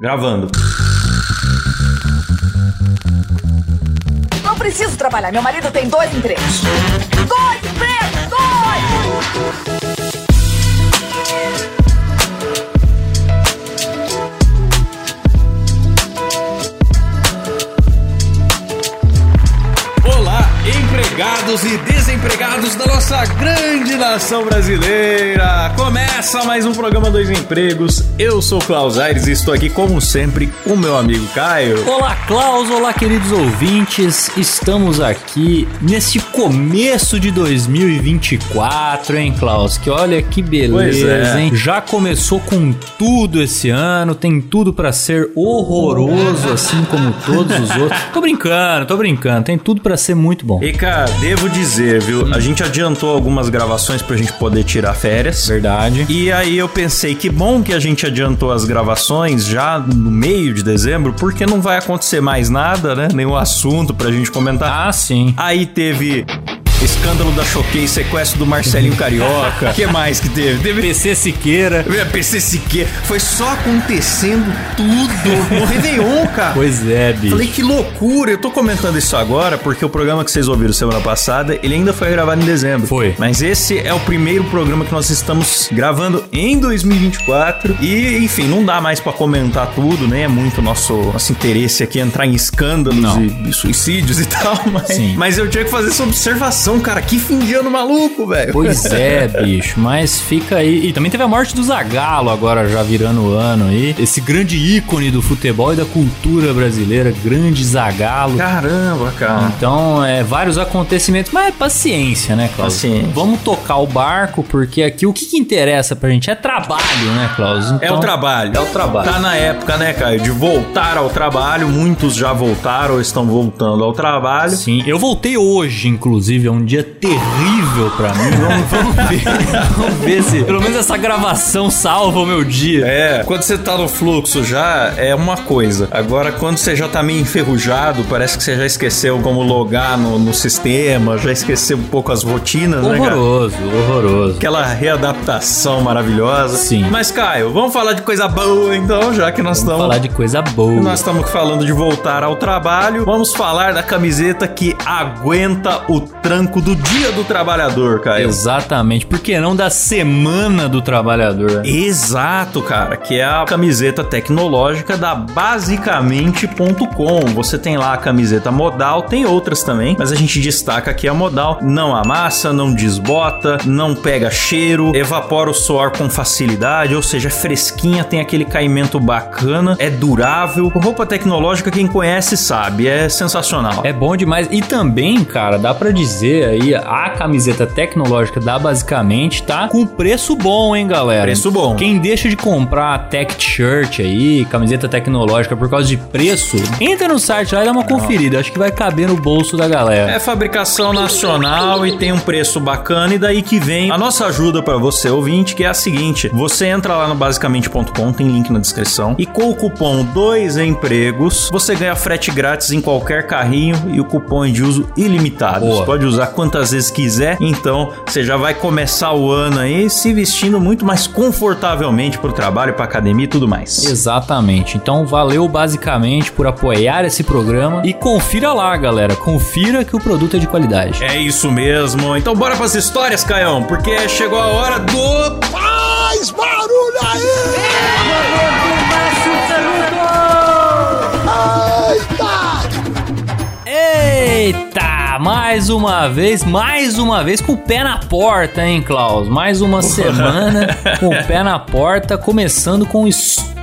Gravando. Não preciso trabalhar. Meu marido tem dois empregos. Dois empregos! Dois! Olá, empregados e desempregados da nossa grande nação brasileira! Começa mais um programa Dois Empregos. Eu sou o Klaus Aires e estou aqui, como sempre, com meu amigo Caio. Olá, Klaus, olá, queridos ouvintes. Estamos aqui nesse começo de 2024, hein, Klaus? Que olha que beleza, Pois é. hein? Já começou com tudo esse ano, tem tudo pra ser horroroso, assim como todos os outros. Tô brincando, tô brincando, tem tudo pra ser muito bom. E cara, devo dizer, viu? A gente adiantou algumas gravações pra gente poder tirar férias. Verdade. E aí eu pensei que bom que a gente adiantou as gravações já no meio de dezembro, porque não vai acontecer mais nada, né? Nenhum assunto pra gente comentar. Ah, sim. Aí teve escândalo da Choquei, sequestro do Marcelinho Carioca. O que mais que teve? Teve PC Siqueira. PC Siqueira. Foi só acontecendo tudo no Réveillon, cara. Pois é, bicho. Falei que loucura, eu tô comentando isso agora porque o programa que vocês ouviram semana passada, ele ainda foi gravado em dezembro. Foi. Mas esse é o primeiro programa que nós estamos gravando em 2024 e, enfim, não dá mais pra comentar tudo, né? É muito nosso, nosso interesse aqui entrar em escândalos e, e suicídios e tal, mas, Sim. mas eu tinha que fazer essa observação, cara, que fim de ano maluco, velho. Pois é, bicho, mas fica aí. E também teve a morte do Zagallo agora já virando o ano aí. Esse grande ícone do futebol e da cultura brasileira, grande Zagallo. Caramba, cara. Então, é, vários acontecimentos, mas é paciência, né, Klaus? Paciência. Vamos tocar o barco, porque aqui o que, que interessa pra gente é trabalho, né, Klaus? É Então, o trabalho. É o trabalho. Tá na época, né, Caio, de voltar ao trabalho. Muitos já voltaram ou estão voltando ao trabalho. Sim, eu voltei hoje, inclusive, é um dia terrível pra mim. Vamos, vamos ver, vamos ver se pelo menos essa gravação salva o meu dia. É, quando você tá no fluxo já, é uma coisa. Agora, quando você já tá meio enferrujado, parece que você já esqueceu como logar no, no sistema, já esqueceu um pouco as rotinas, né, cara? Horroroso, horroroso. Aquela readaptação maravilhosa. Sim. Mas, Caio, vamos falar de coisa boa, então, já que nós Vamos estamos... falar de coisa boa. Nós estamos falando de voltar ao trabalho. Vamos falar da camiseta que aguenta o tranco do dia do trabalhador, Caio. Exatamente. Por que não da semana do trabalhador? Exato, cara, que é a camiseta tecnológica da basicamente.com. Você tem lá a camiseta modal, tem outras também, mas a gente destaca aqui a modal. Não amassa, não desbota, não pega cheiro, evapora o suor com facilidade, ou seja, é fresquinha, tem aquele caimento bacana, é durável. Roupa tecnológica, quem conhece sabe, é sensacional. É bom demais. E também, cara, dá pra dizer aí, a camiseta tecnológica da Basicamente tá com preço bom, hein, galera? Preço bom. Quem deixa de comprar Tech Shirt aí, camiseta tecnológica por causa de preço, entra no site lá e dá uma conferida. Acho que vai caber no bolso da galera. É fabricação nacional e tem um preço bacana e daí que vem a nossa ajuda para você ouvinte, que é a seguinte: você entra lá no basicamente.com, tem link na descrição, e com o cupom dois empregos, você ganha frete grátis em qualquer carrinho e o cupom é de uso ilimitado. Boa. Você pode usar quantas vezes quiser, então você já vai começar o ano aí se vestindo muito mais confortavelmente pro trabalho, pra academia e tudo mais. Exatamente. Então valeu basicamente por apoiar esse programa e confira lá, galera. Confira que o produto é de qualidade. É isso mesmo. Então bora pras histórias, Caião, porque chegou a hora do Mais barulho aí! Eita! Mais uma vez, mais uma vez com o pé na porta, hein, Klaus? Mais uma semana com o pé na porta, começando com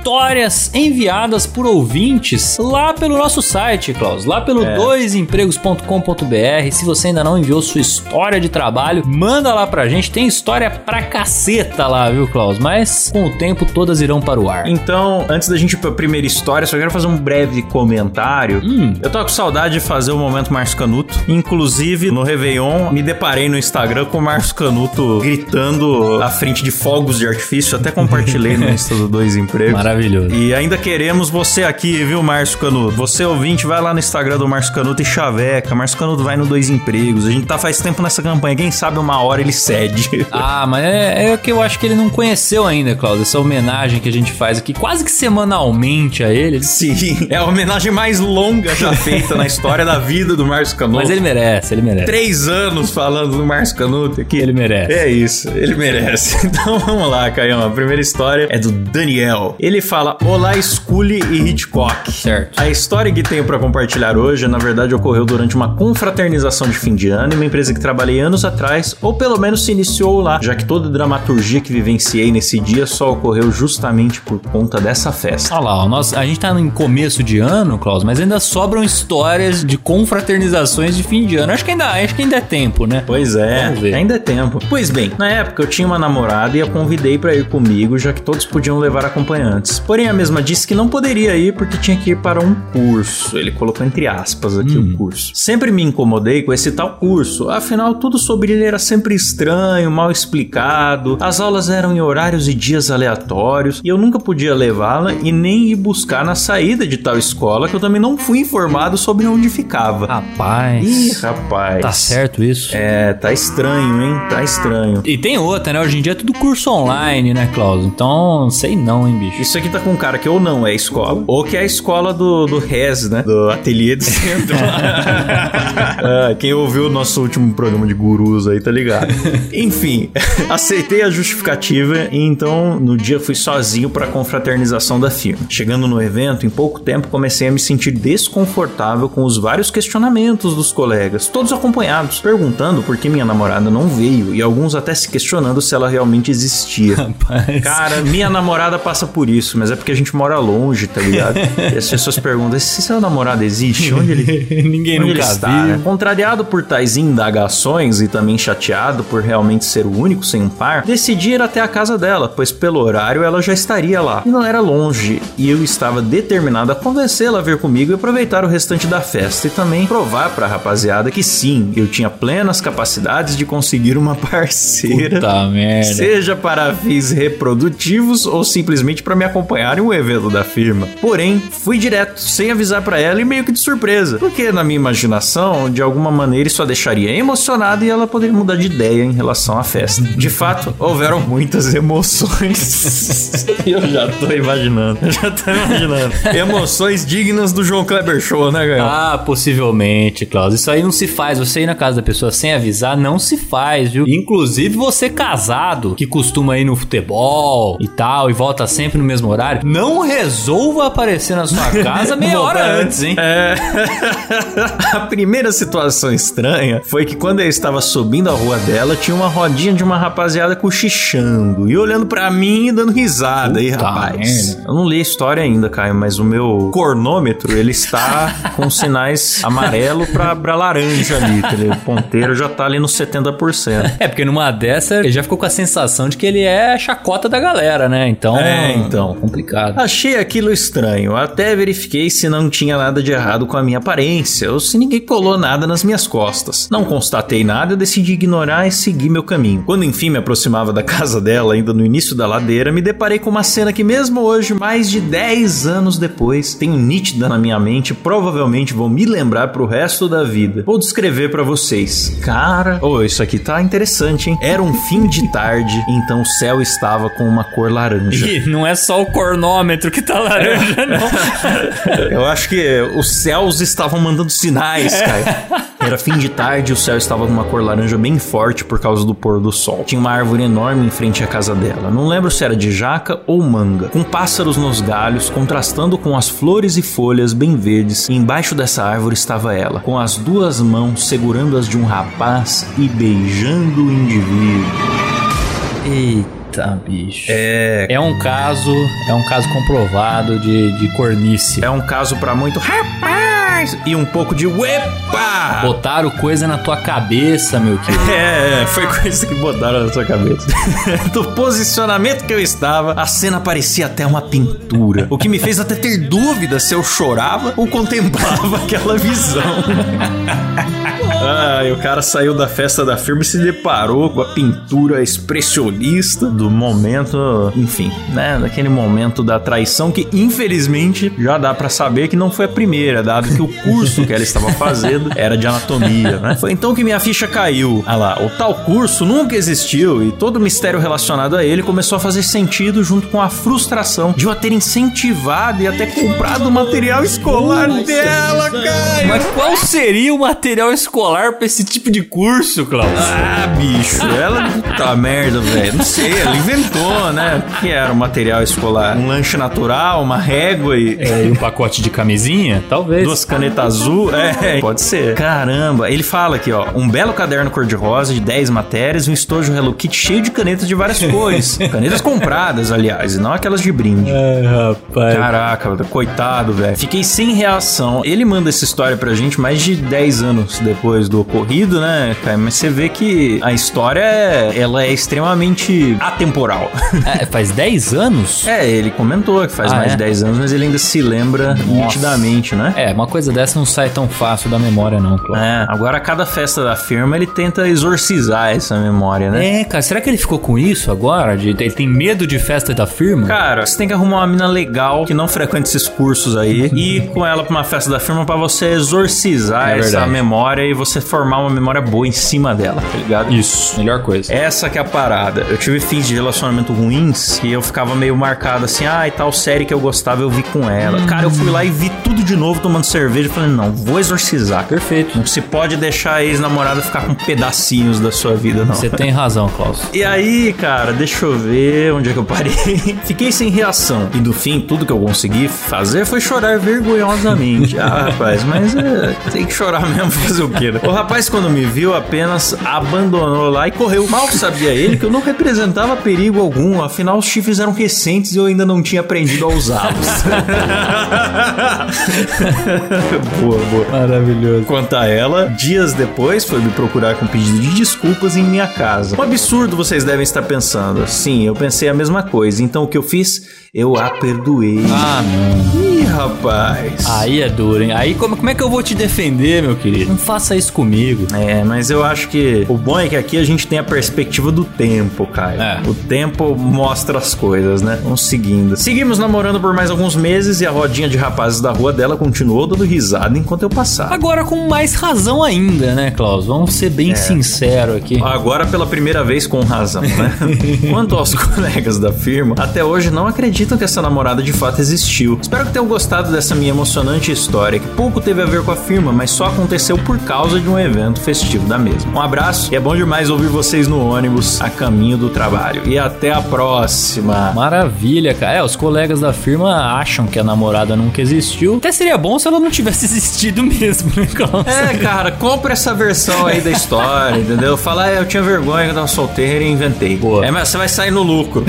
histórias enviadas por ouvintes lá pelo nosso site, Klaus, lá pelo doisempregos.com.br. Se você ainda não enviou sua história de trabalho, manda lá pra gente. Tem história pra caceta lá, viu, Klaus? Mas com o tempo todas irão para o ar. Então, antes da gente ir pra primeira história, só quero fazer um breve comentário. Hum. Eu tô com saudade de fazer o momento Márcio Canuto. Inclusive, no Réveillon, me deparei no Instagram com o Márcio Canuto gritando à frente de fogos de artifício. Até compartilhei no Insta do Dois Empregos. Maravilhoso. Maravilhoso. E ainda queremos você aqui, viu, Márcio Canuto? Você ouvinte, vai lá no Instagram do Márcio Canuto e chaveca. Márcio Canuto vai no Dois Empregos. A gente tá faz tempo nessa campanha. Quem sabe uma hora ele cede. Ah, mas é, é que eu acho que ele não conheceu ainda, Cláudio. Essa homenagem que a gente faz aqui quase que semanalmente a ele. Sim, é a homenagem mais longa já feita na história da vida do Márcio Canuto. Mas ele merece, ele merece. Três anos falando do Márcio Canuto aqui. Ele merece. É isso, ele merece. Então vamos lá, Caião. A primeira história é do Daniel. Ele fala: Olá, Scully e Hitchcock. Certo. A história que tenho para compartilhar hoje, na verdade, ocorreu durante uma confraternização de fim de ano em uma empresa que trabalhei anos atrás, ou pelo menos se iniciou lá, já que toda a dramaturgia que vivenciei nesse dia só ocorreu justamente por conta dessa festa. Olha lá, nós, a gente tá em começo de ano, Klaus, mas ainda sobram histórias de confraternizações de fim de ano. Acho que ainda, acho que ainda é tempo, né? Pois é, Vamos ver. ainda é tempo. Pois bem, na época eu tinha uma namorada e a convidei pra ir comigo, já que todos podiam levar acompanhantes. Porém, a mesma disse que não poderia ir porque tinha que ir para um curso. Ele colocou entre aspas aqui o curso. Sempre me incomodei com esse tal curso, afinal, tudo sobre ele era sempre estranho, mal explicado, as aulas eram em horários e dias aleatórios e eu nunca podia levá-la e nem ir buscar na saída de tal escola que eu também não fui informado sobre onde ficava. Rapaz. Ih, rapaz. Tá certo isso? É, tá estranho, hein? Tá estranho. E tem outra, né? Hoje em dia é tudo curso online, né, Klaus? Então, sei não, hein, bicho. Isso aqui tá com um cara que ou não é escola, ou que é a escola do, do RES, né? Do ateliê de centro. Ah, quem ouviu o nosso último programa de gurus aí tá ligado. Enfim, aceitei a justificativa e então no dia fui sozinho pra confraternização da firma. Chegando no evento, em pouco tempo comecei a me sentir desconfortável com os vários questionamentos dos colegas, todos acompanhados, perguntando por que minha namorada não veio e alguns até se questionando se ela realmente existia. Rapaz. Cara, minha namorada passa por isso, mas é porque a gente mora longe, tá ligado? E as pessoas perguntam: se seu namorado existe? Onde ele. Ninguém onde nunca ele está? né? Contrariado por tais indagações e também chateado por realmente ser o único sem um par, decidi ir até a casa dela, pois pelo horário ela já estaria lá. E não era longe, e eu estava determinado a convencê-la a vir comigo e aproveitar o restante da festa e também provar pra rapaziada que sim, eu tinha plenas capacidades de conseguir uma parceira. Puta merda. Seja para fins reprodutivos ou simplesmente para me acompanhar em um evento da firma. Porém, fui direto, sem avisar para ela e meio que de surpresa, porque na minha imaginação, de alguma maneira isso a deixaria emocionada e ela poderia mudar de ideia em relação à festa. De fato, houveram muitas emoções. Eu já tô imaginando, eu já tô imaginando. Emoções dignas do João Kleber Show, né, Gael? Ah, possivelmente, Klaus. Isso aí não se faz. Você ir na casa da pessoa sem avisar, não se faz, viu? Inclusive, você casado, que costuma ir no futebol e tal, e volta sempre no mesmo horário, não resolva aparecer na sua casa meia hora antes, hein? É. a primeira situação estranha foi que quando eu estava subindo a rua dela, tinha uma rodinha de uma rapaziada cochichando e olhando pra mim e dando risada. E Puta rapaz, merda. eu não li a história ainda, Caio, mas o meu cornômetro ele está com sinais amarelo pra, pra laranja ali. entendeu? O ponteiro já tá ali no 70%. É, porque numa dessa, ele já ficou com a sensação de que ele é chacota da galera, né? Então. É, então. Complicado. Achei aquilo estranho, até verifiquei se não tinha nada de errado com a minha aparência ou se ninguém colou nada nas minhas costas. Não constatei nada, decidi ignorar e seguir meu caminho. Quando enfim me aproximava da casa dela, ainda no início da ladeira, me deparei com uma cena que mesmo hoje, mais de 10 anos depois, tenho nítida na minha mente, e provavelmente vou me lembrar pro resto da vida. Vou descrever pra vocês. Cara, oh, isso aqui tá interessante, hein? Era um fim de tarde, então o céu estava com uma cor laranja. E não é só o cornômetro que tá laranja, não. Eu acho que os céus estavam mandando sinais, cara. Era fim de tarde e o céu estava com uma cor laranja bem forte por causa do pôr do sol. Tinha uma árvore enorme em frente à casa dela. Não lembro se era de jaca ou manga, com pássaros nos galhos, contrastando com as flores e folhas bem verdes. E embaixo dessa árvore estava ela, com as duas mãos segurando as de um rapaz e beijando o indivíduo. Eita, bicho. É, É um caso, é um caso comprovado de, de cornice. é um caso pra muito rapaz. Mais! E um pouco de uepa! Botaram coisa na tua cabeça, meu querido. É, foi coisa que botaram na sua cabeça. Do posicionamento que eu estava, a cena parecia até uma pintura. O que me fez até ter dúvida se eu chorava ou contemplava aquela visão. Ah, e o cara saiu da festa da firma e se deparou com a pintura expressionista do momento, enfim, né? Daquele momento da traição que, infelizmente, já dá para saber que não foi a primeira, dado que o curso que ela estava fazendo era de anatomia, né? Foi então que minha ficha caiu. Ah lá, o tal curso nunca existiu e todo o mistério relacionado a ele começou a fazer sentido junto com a frustração de eu a ter incentivado e até comprado o material escolar Nossa, dela, cara. Mas qual seria o material escolar pra esse tipo de curso, Klaus? Ah, bicho, ela. Puta merda, velho. Não sei, ela inventou, né? O que era o material escolar? Um lanche natural, uma régua e. É, e um pacote de camisinha? Talvez. Duas canetas azul? É, pode ser. Caramba, ele fala aqui, ó. Um belo caderno cor-de-rosa de 10 matérias e um estojo Hello Kitty cheio de canetas de várias cores. canetas compradas, aliás, e não aquelas de brinde. É, rapaz. Caraca, coitado, velho. Fiquei sem reação. Ele manda essa história pra gente mais de 10 anos depois do ocorrido, né, cara? Mas você vê que a história, ela é extremamente atemporal. É, faz 10 anos? É, ele comentou que faz Ah, mais é? de 10 anos, mas ele ainda se lembra nitidamente, né? É, uma coisa dessa não sai tão fácil da memória, não, Klaus. É, agora a cada festa da firma ele tenta exorcizar essa memória, né? É, cara, será que ele ficou com isso agora? De, ele tem medo de festa da firma? Cara, você tem que arrumar uma mina legal que não frequente esses cursos aí e ir com ela pra uma festa da firma pra você exorcizar É essa verdade. memória e você formar uma memória boa em cima dela, tá ligado? Isso, melhor coisa. Essa que é a parada. Eu tive fins de relacionamento ruins que eu ficava meio marcado assim, ah, e tal série que eu gostava eu vi com ela. Cara, eu fui lá e vi tudo de novo tomando cerveja e falei, não, vou exorcizar. Perfeito. Não se pode deixar a ex-namorada ficar com pedacinhos da sua vida, não. Você tem razão, Klaus. E aí, cara, deixa eu ver onde é que eu parei. Fiquei sem reação. E no fim, tudo que eu consegui fazer foi chorar vergonhosamente. Ah, rapaz, mas é, tem que chorar mesmo, fazer o quê? né? O rapaz, quando me viu, apenas abandonou lá e correu. Mal sabia ele que eu não representava perigo algum, afinal os chifres eram recentes e eu ainda não tinha aprendido a usá-los. boa, boa. Maravilhoso. Quanto a ela, dias depois foi me procurar com pedido de desculpas em minha casa. Um absurdo vocês devem estar pensando. Sim, eu pensei a mesma coisa. Então o que eu fiz? Eu a perdoei. Ah, não. Rapaz. Aí é duro, hein? Aí como, como é que eu vou te defender, meu querido? Não faça isso comigo. É, mas eu acho que o bom é que aqui a gente tem a perspectiva do tempo, Caio. É. O tempo mostra as coisas, né? Vamos seguindo. Seguimos namorando por mais alguns meses e a rodinha de rapazes da rua dela continuou dando risada enquanto eu passava. Agora com mais razão ainda, né, Klaus? Vamos ser bem sinceros aqui. Agora pela primeira vez com razão, né? Quanto aos colegas da firma, até hoje não acreditam que essa namorada de fato existiu. Espero que tenham gostado dessa minha emocionante história, que pouco teve a ver com a firma, mas só aconteceu por causa de um evento festivo da mesma. Um abraço e é bom demais ouvir vocês no ônibus a caminho do trabalho. E até a próxima. Maravilha, cara. É, os colegas da firma acham que a namorada nunca existiu. Até seria bom se ela não tivesse existido mesmo, né? É, cara, compra essa versão aí da história, entendeu? Fala, ah, eu tinha vergonha que eu tava solteiro e inventei. Boa. É, mas você vai sair no lucro.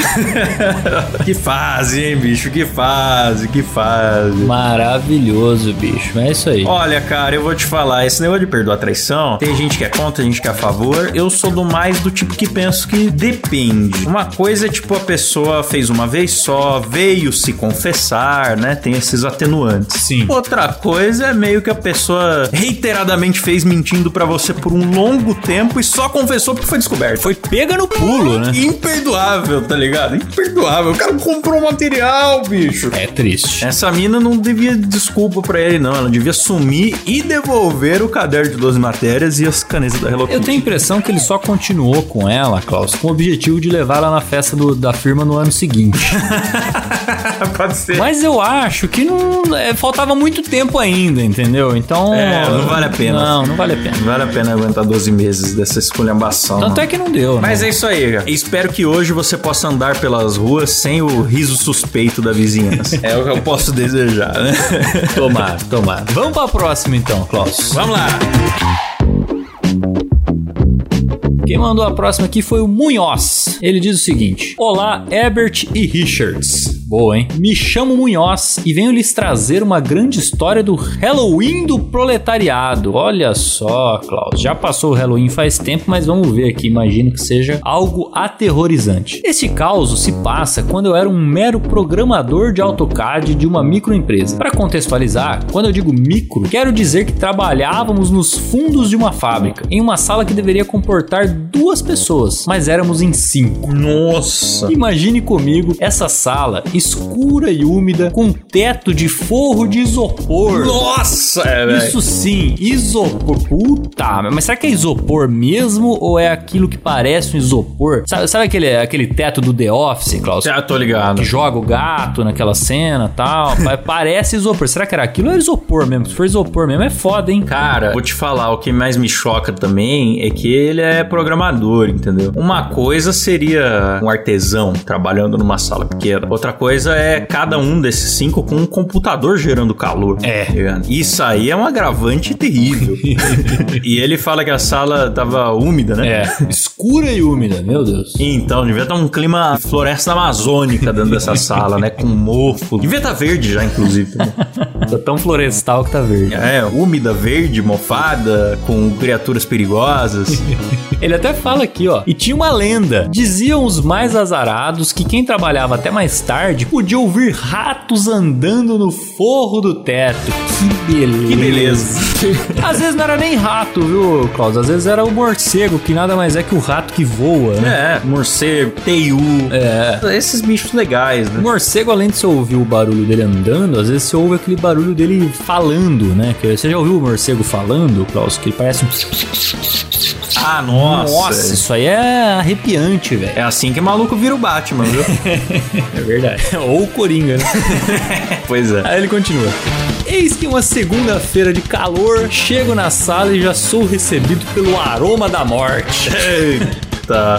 que fase, hein, bicho? Que fase, que fase. Maravilhoso, bicho. É isso aí. Olha, cara, eu vou te falar, esse negócio de perdoar a traição, tem gente que é contra, tem gente que é a favor. Eu sou do mais do tipo que penso que depende. Uma coisa é tipo a pessoa fez uma vez só, veio se confessar, né? Tem esses atenuantes. Sim. Outra coisa é meio que a pessoa reiteradamente fez mentindo pra você por um longo tempo e só confessou porque foi descoberto. Foi pega no pulo, né? Imperdoável, tá ligado? Imperdoável. O cara comprou material, bicho. É triste. Essa mina não devia desculpa pra ele, não. Ela devia sumir e devolver o caderno de 12 matérias e as canetas da Hello Eu Kitty. tenho a impressão que ele só continuou com ela, Klaus, com o objetivo de levar ela na festa do- da firma no ano seguinte. Pode ser. Mas eu acho que não é, faltava muito tempo ainda, entendeu? Então. É, não vale a pena. Não, não vale a pena. Não vale a pena aguentar 12 meses dessa esculhambação. Tanto não. é que não deu, Mas né? é isso aí, cara. Espero que hoje você possa andar pelas ruas sem o riso suspeito da vizinhança. é o que eu posso desejar, né? Tomara, tomara. Vamos pra próxima então, Klaus. Vamos lá. Quem mandou a próxima aqui foi o Munhoz. Ele diz o seguinte: Olá, Ebert e Richards. Boa, hein? Me chamo Munhoz e venho lhes trazer uma grande história do Halloween do proletariado. Olha só, Klaus, já passou o Halloween faz tempo, mas vamos ver aqui. Imagino que seja algo aterrorizante. Este caos se passa quando eu era um mero programador de AutoCAD de uma microempresa. Para contextualizar, quando eu digo micro, quero dizer que trabalhávamos nos fundos de uma fábrica, em uma sala que deveria comportar duas pessoas, mas éramos em cinco. Nossa! Imagine comigo essa sala escura e úmida com teto de forro de isopor. Nossa! É, Isso sim, isopor. Puta, mas será que é isopor mesmo ou é aquilo que parece um isopor? Sabe, sabe aquele, aquele teto do The Office, Klaus? Já tô ligado. Que joga o gato naquela cena tal. Parece isopor. Será que era aquilo ou era isopor mesmo? Se for isopor mesmo, é foda, hein? Cara, vou te falar, o que mais me choca também é que ele é programador, entendeu? Uma coisa seria um artesão trabalhando numa sala pequena. Outra coisa é cada um desses cinco com um computador gerando calor. É. tá? Isso aí é um agravante terrível. e ele fala que a sala tava úmida, né? É, escura e úmida, meu Deus. Então, devia estar um clima floresta amazônica dentro dessa sala, né? Com mofo. Devia estar verde já, inclusive. né? Tá tão florestal que tá verde. É, úmida, verde, mofada, com criaturas perigosas. Ele até fala aqui, ó. E tinha uma lenda. Diziam os mais azarados que quem trabalhava até mais tarde podia ouvir ratos andando no forro do teto. Que beleza. Que beleza. Às vezes não era nem rato, viu, Klaus? Às vezes era o morcego, que nada mais é que o rato que voa, né? É, morcego, teiu. É. Esses bichos legais, O né? morcego, além de você ouvir o barulho dele andando, às vezes você ouve aquele barulho dele falando, né? Que você já ouviu o morcego falando, Klaus? Que ele parece um. Ah, nossa. Nossa, isso aí é arrepiante, velho. É assim que maluco vira o Batman, viu? É verdade. Ou o Coringa, né? pois é. Aí ele continua. Eis que uma segunda-feira de calor, chego na sala e já sou recebido pelo aroma da morte.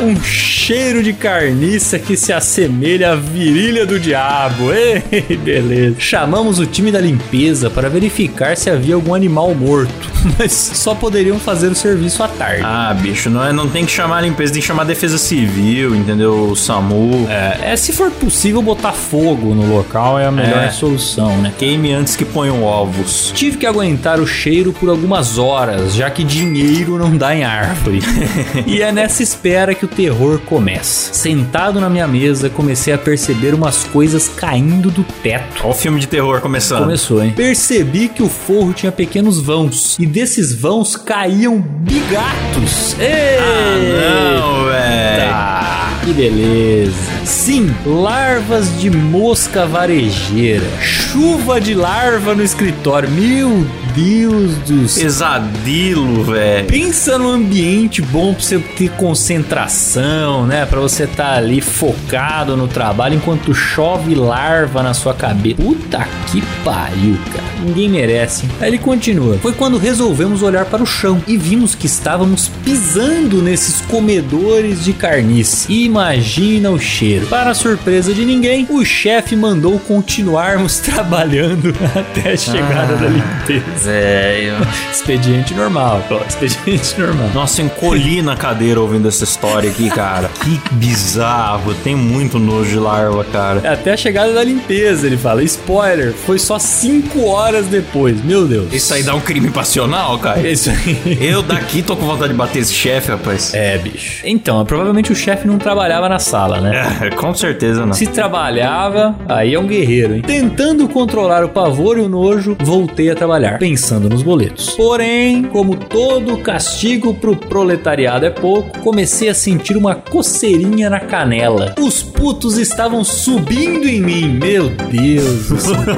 Um cheiro de carniça que se assemelha à virilha do diabo. Ei, beleza. Chamamos o time da limpeza para verificar se havia algum animal morto, mas só poderiam fazer o serviço à tarde. Ah, bicho, não, é, não tem que chamar a limpeza, tem que chamar a defesa civil, entendeu? O SAMU. É, é, se for possível botar fogo no local é a melhor É. solução, né? Queime antes que ponham ovos. Tive que aguentar o cheiro por algumas horas, já que dinheiro não dá em árvore. e é nessa espera que o terror começa. Sentado na minha mesa, comecei a perceber umas coisas caindo do teto. Olha o filme de terror começando. Começou, hein? Percebi que o forro tinha pequenos vãos e desses vãos caíam bigatos. Ei! Ah, não, velho. Tá, que beleza. Sim, larvas de mosca varejeira. Chuva de larva no escritório. Meu Deus do céu. Pesadilo, velho. Pensa no ambiente bom pra você ter concentração, né? Pra você estar ali focado no trabalho enquanto chove larva na sua cabeça. Puta que pariu, cara. Ninguém merece. Aí ele continua. Foi quando resolvemos olhar para o chão e vimos que estávamos pisando nesses comedores de carniça. Imagina o cheiro. Para surpresa de ninguém, o chefe mandou continuarmos trabalhando até a chegada da limpeza. Velho. Expediente normal. Expediente normal. Nossa, eu encolhi na cadeira ouvindo essa história aqui, cara. Que bizarro. Tem muito nojo de larva, cara. Até a chegada da limpeza, ele fala. Spoiler, foi só 5 horas depois. Meu Deus. Isso aí dá um crime passional, cara. É isso aí. Eu daqui tô com vontade de bater esse chefe, rapaz. É, bicho. Então, provavelmente o chefe não trabalhava na sala, né? É, com certeza não. Se trabalhava, aí é um guerreiro, hein? Tentando controlar o pavor e o nojo, voltei a trabalhar, pensando nos boletos. Porém, como todo castigo pro proletariado é pouco, comecei a sentir uma coceirinha na canela. Os putos estavam subindo em mim. Meu Deus do céu.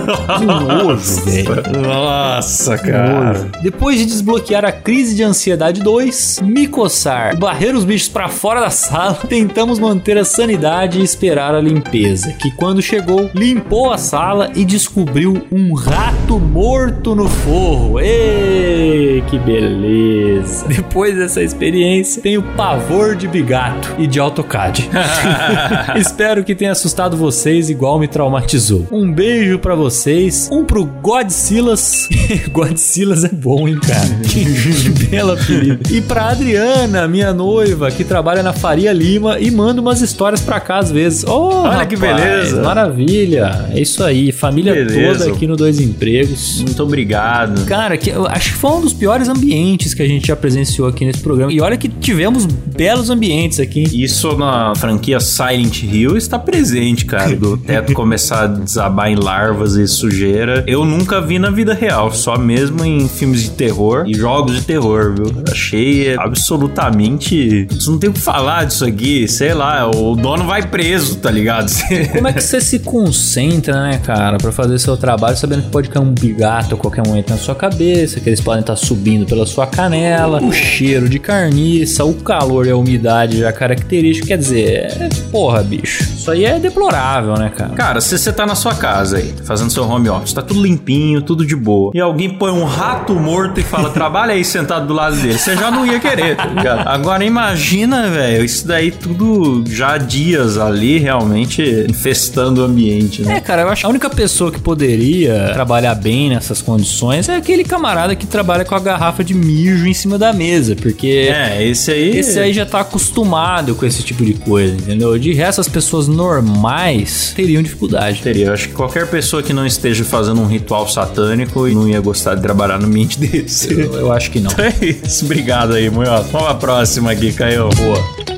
Que nojo, velho. Nossa, Nojo. Depois de desbloquear a crise de ansiedade 2, me coçar, barrer os bichos pra fora da sala, tentamos manter a sanidade e esperar a limpeza, que quando chegou, limpou a sala e descobriu um rato morto no forro. Cachorro. Ei, que beleza. Depois dessa experiência, tenho pavor de bigato e de AutoCAD. Espero que tenha assustado vocês igual me traumatizou. Um beijo para vocês, um pro Godzilla's. Godzilla's é bom, hein, cara? que, que bela apelido. E pra Adriana, minha noiva, que trabalha na Faria Lima e manda umas histórias pra cá às vezes. Oh, Olha rapaz, que beleza. Maravilha. É isso aí, família Beleza. toda aqui no Dois Empregos. Muito obrigado. Cara, que acho que foi um dos piores ambientes que a gente já presenciou aqui nesse programa. E olha que tivemos belos ambientes aqui. Isso na franquia Silent Hill está presente, cara. Do teto começar a desabar em larvas e sujeira. Eu nunca vi na vida real, só mesmo em filmes de terror e jogos de terror, viu? Achei absolutamente. Não tem o que falar disso aqui, sei lá. O dono vai preso, tá ligado? Como é que você se concentra, né, cara, pra fazer seu trabalho sabendo que pode cair um bigato a qualquer momento na sua cabeça, que eles podem estar subindo pela sua canela, o cheiro de carniça, o calor e a umidade já característico. Quer dizer, é, porra, bicho. Isso aí é deplorável, né, cara? Cara, se você tá na sua casa aí, fazendo seu home office, tá tudo limpinho, tudo de boa, e alguém põe um rato morto e fala, trabalha aí sentado do lado dele, você já não ia querer, tá ligado? Agora imagina, velho, isso daí tudo já há dias ali, realmente infestando o ambiente, né? É, cara, eu acho que a única pessoa que poderia trabalhar bem nessas condições é aquele camarada que trabalha com a garrafa de mijo em cima da mesa, porque É, esse aí. esse aí já tá acostumado com esse tipo de coisa, entendeu? De resto, as pessoas normais teriam dificuldade. Teria. Eu acho que qualquer pessoa que não esteja fazendo um ritual satânico não ia gostar de trabalhar no ambiente desse. Eu, eu acho que não. É isso. Obrigado aí, Munhoz. Vamos pra próxima aqui, Caio. Boa.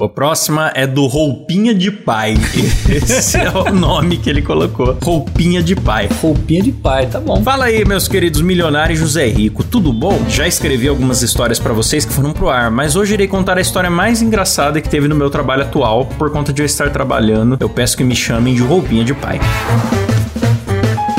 A próxima é do Roupinha de Pai. Esse é o nome que ele colocou. Roupinha de Pai. Roupinha de pai, tá bom. Fala aí, meus queridos milionários José Rico, tudo bom? Já escrevi algumas histórias pra vocês que foram pro ar, mas hoje irei contar a história mais engraçada que teve no meu trabalho atual por conta de eu estar trabalhando. Eu peço que me chamem de Roupinha de Pai.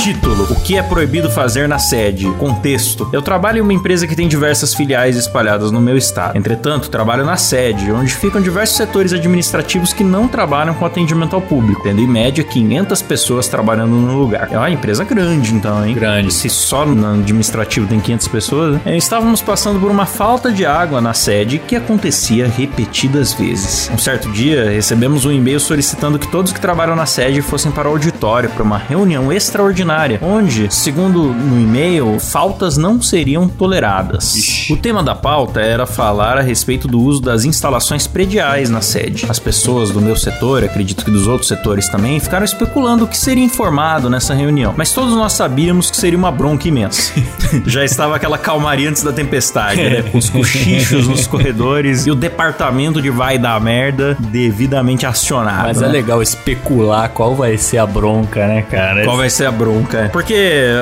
Título: O que é proibido fazer na sede? Contexto: Eu trabalho em uma empresa que tem diversas filiais espalhadas no meu estado. Entretanto, trabalho na sede, onde ficam diversos setores administrativos que não trabalham com atendimento ao público, tendo em média 500 pessoas trabalhando no lugar. É uma empresa grande, então, hein? Grande. Se só no administrativo tem 500 pessoas, né? Eh, estávamos passando por uma falta de água na sede que acontecia repetidas vezes. Um certo dia, recebemos um e-mail solicitando que todos que trabalham na sede fossem para o auditório para uma reunião extraordinária, onde, segundo no e-mail, faltas não seriam toleradas. O tema da pauta era falar a respeito do uso das instalações prediais na sede. As pessoas do meu setor, acredito que dos outros setores também, ficaram especulando o que seria informado nessa reunião, mas todos nós sabíamos que seria uma bronca imensa. Já estava aquela calmaria antes da tempestade, né? Com os cochichos nos corredores e o departamento de vai dar merda devidamente acionado. Mas é né? legal especular qual vai ser a bronca, né, cara? Qual vai ser a bronca? Porque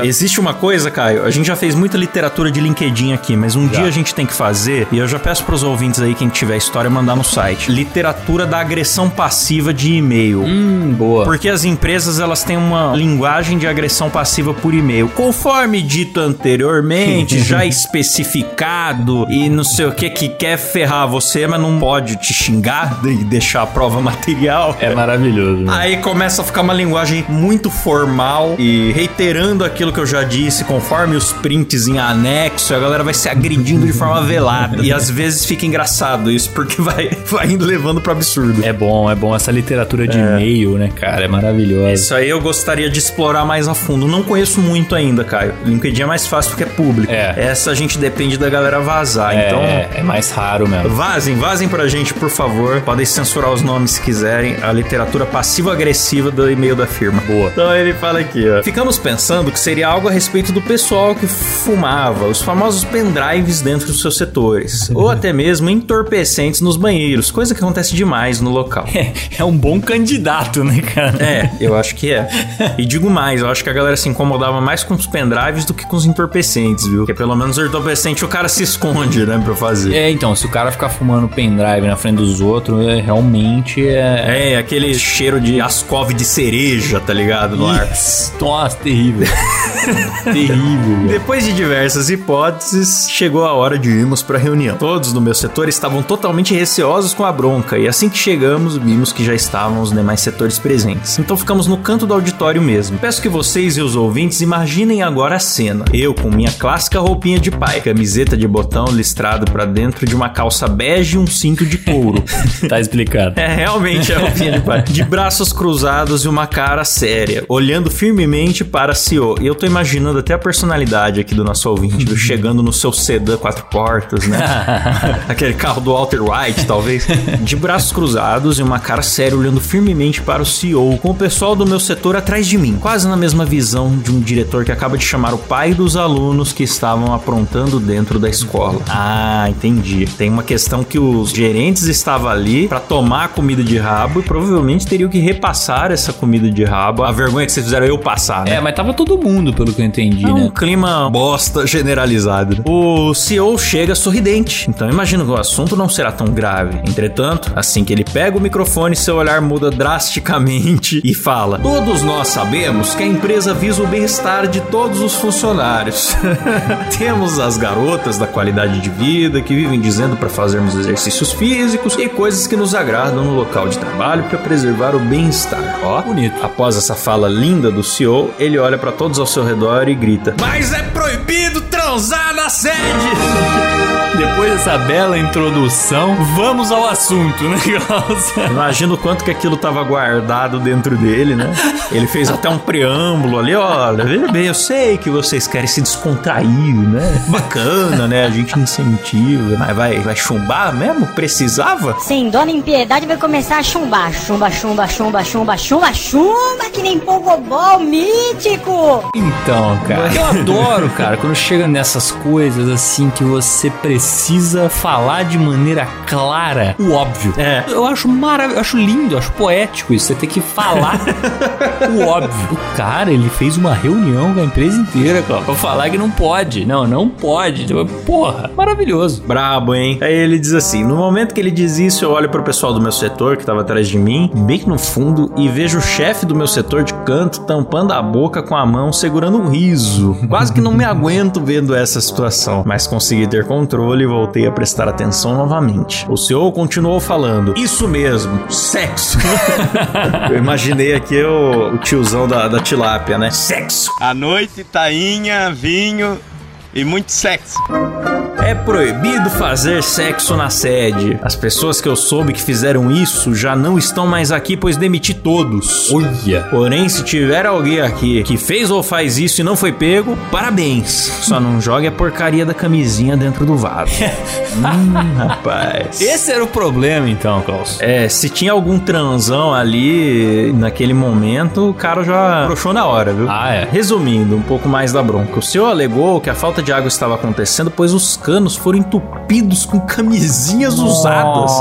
existe uma coisa, Caio, a gente já fez muita literatura de LinkedIn aqui, mas um dia a gente tem que fazer, e eu já peço pros ouvintes aí, quem tiver história, mandar no site. Literatura da agressão passiva de e-mail. Hum, boa. Porque as empresas elas têm uma linguagem de agressão passiva por e-mail. Conforme dito anteriormente, já especificado e não sei o que que quer ferrar você, mas não pode te xingar e deixar a prova material. É maravilhoso. né? Aí começa a ficar uma linguagem muito formal e reiterando aquilo que eu já disse, conforme os prints em anexo, a galera vai se agredindo de forma velada. E às vezes fica engraçado isso, porque vai, vai indo levando pro absurdo. É bom, é bom essa literatura de e-mail, né, cara? É maravilhosa. Isso aí eu gostaria de explorar mais a fundo. Não conheço muito ainda, Caio. LinkedIn é mais fácil porque é público. É. Essa a gente depende da galera vazar. É, Então, é mais raro mesmo. Vazem, vazem pra gente, por favor. Podem censurar os nomes se quiserem. A literatura passivo-agressiva do e-mail da firma. Boa. Então ele fala aqui, ó. Ficamos pensando que seria algo a respeito do pessoal que fumava, os famosos pendrives dentro dos seus setores. ou até mesmo entorpecentes nos banheiros, coisa que acontece demais no local. É um bom candidato, né, cara? É, eu acho que é. E digo mais, eu acho que a galera se incomodava mais com os pendrives do que com os entorpecentes, viu? Porque pelo menos o entorpecente o cara se esconde, né, pra fazer. É, então, se o cara ficar fumando pendrive na frente dos outros, é, realmente é. É, aquele cheiro de ascove de cereja, tá ligado? No ar. Isso. Nossa, terrível. Terrível. Depois de diversas hipóteses, chegou a hora de irmos para a reunião. Todos no meu setor estavam totalmente receosos com a bronca, e assim que chegamos, vimos que já estavam os demais setores presentes. Então ficamos no canto do auditório mesmo. Peço que vocês e os ouvintes imaginem agora a cena. Eu com minha clássica roupinha de pai, camiseta de botão listrado para dentro de uma calça bege e um cinto de couro. Tá explicado. É, realmente é roupinha de pai. De braços cruzados e uma cara séria, olhando firmemente para a CEO. E eu tô imaginando até a personalidade aqui do nosso ouvinte, viu? chegando no seu sedã quatro portas, né? Aquele carro do Walter White, talvez. De braços cruzados e uma cara séria, olhando firmemente para o CEO, com o pessoal do meu setor atrás de mim. Quase na mesma visão de um diretor que acaba de chamar o pai dos alunos que estavam aprontando dentro da escola. Ah, entendi. Tem uma questão que os gerentes estavam ali para tomar a comida de rabo e provavelmente teriam que repassar essa comida de rabo. A vergonha que vocês fizeram eu passar, né? É, mas tava todo mundo, pelo que eu entendi, É um né? clima bosta generalizado. O CEO chega sorridente, então imagino que o assunto não será tão grave. Entretanto, assim que ele pega o microfone, seu olhar muda drasticamente e fala: Todos nós sabemos que a empresa visa o bem-estar de todos os funcionários. Temos as garotas da qualidade de vida que vivem dizendo para fazermos exercícios físicos e coisas que nos agradam no local de trabalho para preservar o bem-estar. Ó, Bonito. Após essa fala linda do CEO, ele olha pra todos ao seu redor e grita: Mas é proibido transar na sede! Depois dessa bela introdução, vamos ao assunto, né? Imagina o quanto que aquilo tava guardado dentro dele, né? Ele fez até um preâmbulo ali, olha, veja bem, eu sei que vocês querem se descontrair, né? Bacana, né? A gente incentiva, mas vai, vai chumbar mesmo? Precisava? Sim, Dona Impiedade vai começar a chumbar. Chumba, chumba, chumba, chumba, chumba, chumba, que nem pogobol mítico. Então, cara, eu adoro, cara, quando chega nessas coisas assim que você precisa falar de maneira clara o óbvio. É. Eu acho maravilhoso, acho lindo, eu acho poético isso, você ter que falar o óbvio. O cara, ele fez uma reunião com a empresa inteira, Cláudio, pra falar que não pode. Não, não pode. Porra, maravilhoso. Brabo, hein? Aí ele diz assim: no momento que ele diz isso, eu olho pro pessoal do meu setor que tava atrás de mim, bem no fundo, e vejo o chefe do meu setor de canto tampando a boca com a mão, segurando um riso. Quase que não me aguento vendo essa situação, mas consegui ter controle e voltei a prestar atenção novamente. O senhor continuou falando: Isso mesmo, sexo. eu imaginei aqui o, o tiozão da, da tilápia, né? Sexo. À noite, tainha, vinho e muito sexo. É proibido fazer sexo na sede. As pessoas que eu soube que fizeram isso já não estão mais aqui, pois demiti todos. Olha. Porém, se tiver alguém aqui que fez ou faz isso e não foi pego, parabéns. Só não jogue a porcaria da camisinha dentro do vaso. hum, rapaz. Esse era o problema, então, Klaus. É, se tinha algum transão ali naquele momento, o cara já broxou na hora, viu? Ah, é. Resumindo, um pouco mais da bronca. O senhor alegou que a falta de água estava acontecendo, pois os canos foram entupidos com camisinhas usadas,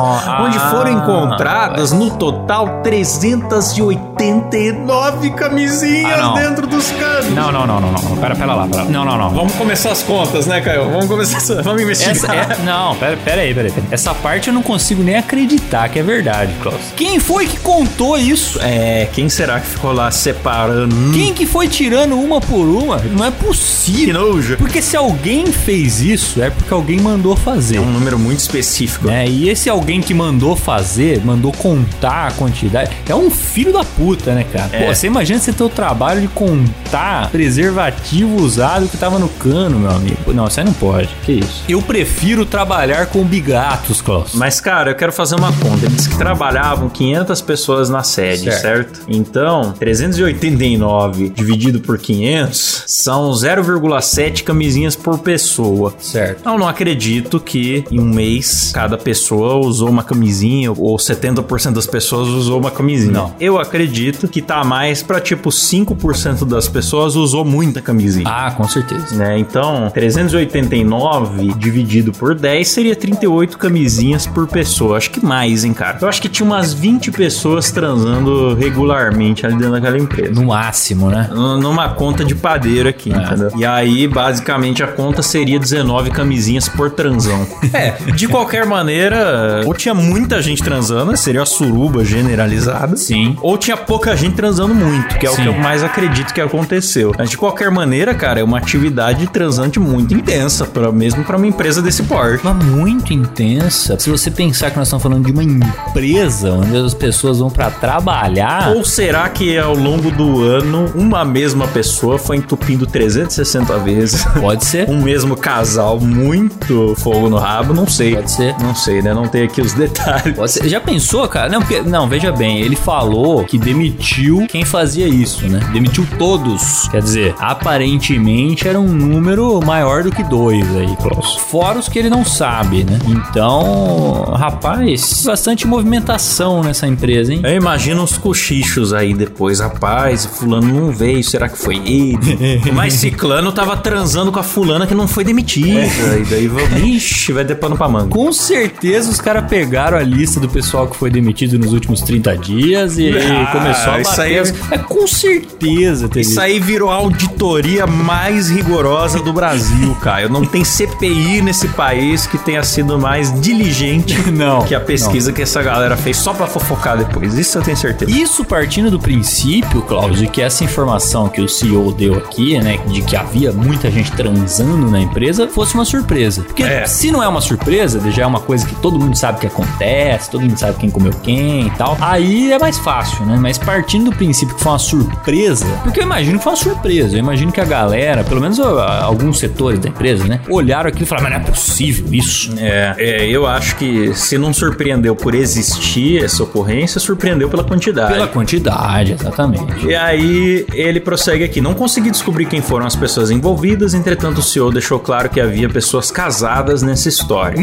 onde foram ah, encontradas no total 389 camisinhas Ah, dentro dos canos. Não, não, não, não, não. Pera, pera lá, pera lá. Não, não, não. Vamos começar as contas, né, Caio? Vamos começar, vamos investigar. Essa, é- não, pera, pera aí, pera aí. Essa parte eu não consigo nem acreditar que é verdade, Klaus. Quem foi que contou isso? É, quem será que ficou lá separando? Quem que foi tirando uma por uma? Não é Que possível. nojo. Porque se alguém fez isso, é porque alguém mandou fazer. É um número muito específico. né? E esse alguém que mandou fazer, mandou contar a quantidade, é um filho da puta, né, cara? É. Pô, você imagina você ter o trabalho de contar preservativo usado que tava no cano, meu amigo. Não, isso aí não pode. Que isso? Eu prefiro trabalhar com bigatos, Klaus. Mas, cara, eu quero fazer uma conta. Ele disse que trabalhavam 500 pessoas na sede, Certo. certo? Então, 389 dividido por 500 são 0,7 camisinhas por pessoa. Certo. Eu não acredito que em um mês cada pessoa usou uma camisinha ou 70% das pessoas usou uma camisinha. Não. Eu acredito que tá mais pra tipo 5% das pessoas usou muita camisinha. Ah, com certeza. né? Então, 389 dividido por 10 seria 38 camisinhas por pessoa. Acho que mais, hein, cara? Eu acho que tinha umas 20 pessoas transando regularmente ali dentro daquela empresa. No máximo, né? Numa conta de padeiro aqui, entendeu? E aí, basicamente, a conta seria 19 camisinhas por transante. Razão. É, de qualquer maneira, ou tinha muita gente transando, seria a suruba generalizada. Sim. Ou tinha pouca gente transando muito, que é o Sim. que eu mais acredito que aconteceu. Mas de qualquer maneira, cara, é uma atividade transante muito intensa, pra, mesmo pra uma empresa desse porte. Mas muito intensa. Se você pensar que nós estamos falando de uma empresa onde as pessoas vão pra trabalhar. Ou será que ao longo do ano uma mesma pessoa foi entupindo 360 vezes? Pode ser. um mesmo casal, muito fogo no rabo? Não sei. Pode ser. Não sei, né? Não tem aqui os detalhes. Pode ser. Já pensou, cara? Não, porque, não, veja bem, ele falou que demitiu quem fazia isso, né? Demitiu todos. Quer dizer, aparentemente era um número maior do que dois aí, Klaus. Fora os que ele não sabe, né? Então, rapaz, bastante movimentação nessa empresa, hein? Eu imagino os cochichos aí depois. Rapaz, fulano não veio, será que foi ele? Mas ciclano tava transando com a fulana que não foi demitida. E daí, ixi, vai ter pano pra manga. Com certeza os caras pegaram a lista do pessoal que foi demitido nos últimos 30 dias e, Ah, começou a isso bater. aí- as- É, com certeza teve Isso aí virou a auditoria mais rigorosa do Brasil, Caio. Não tem CPI nesse país que tenha sido mais diligente Não, que a pesquisa que essa galera fez só pra fofocar depois. Isso eu tenho certeza. Isso partindo do princípio, Cláudio, de que essa informação que o CEO deu aqui, né, de que havia muita gente transando na empresa, fosse uma surpresa. Porque É. se não é uma surpresa, já é uma coisa que todo mundo sabe que acontece, todo mundo sabe quem comeu quem e tal, aí é mais fácil, né? Mas partindo do princípio que foi uma surpresa, porque eu imagino que foi uma surpresa, eu imagino que a galera, pelo menos ah, alguns setores da empresa, né, olharam aquilo e falaram, mas não é possível isso. É, é, eu acho que se não surpreendeu por existir essa ocorrência, surpreendeu pela quantidade. Pela quantidade, exatamente. E aí ele prossegue aqui. Não consegui descobrir quem foram as pessoas envolvidas, entretanto o senhor deixou claro que havia pessoas casadas nessa história.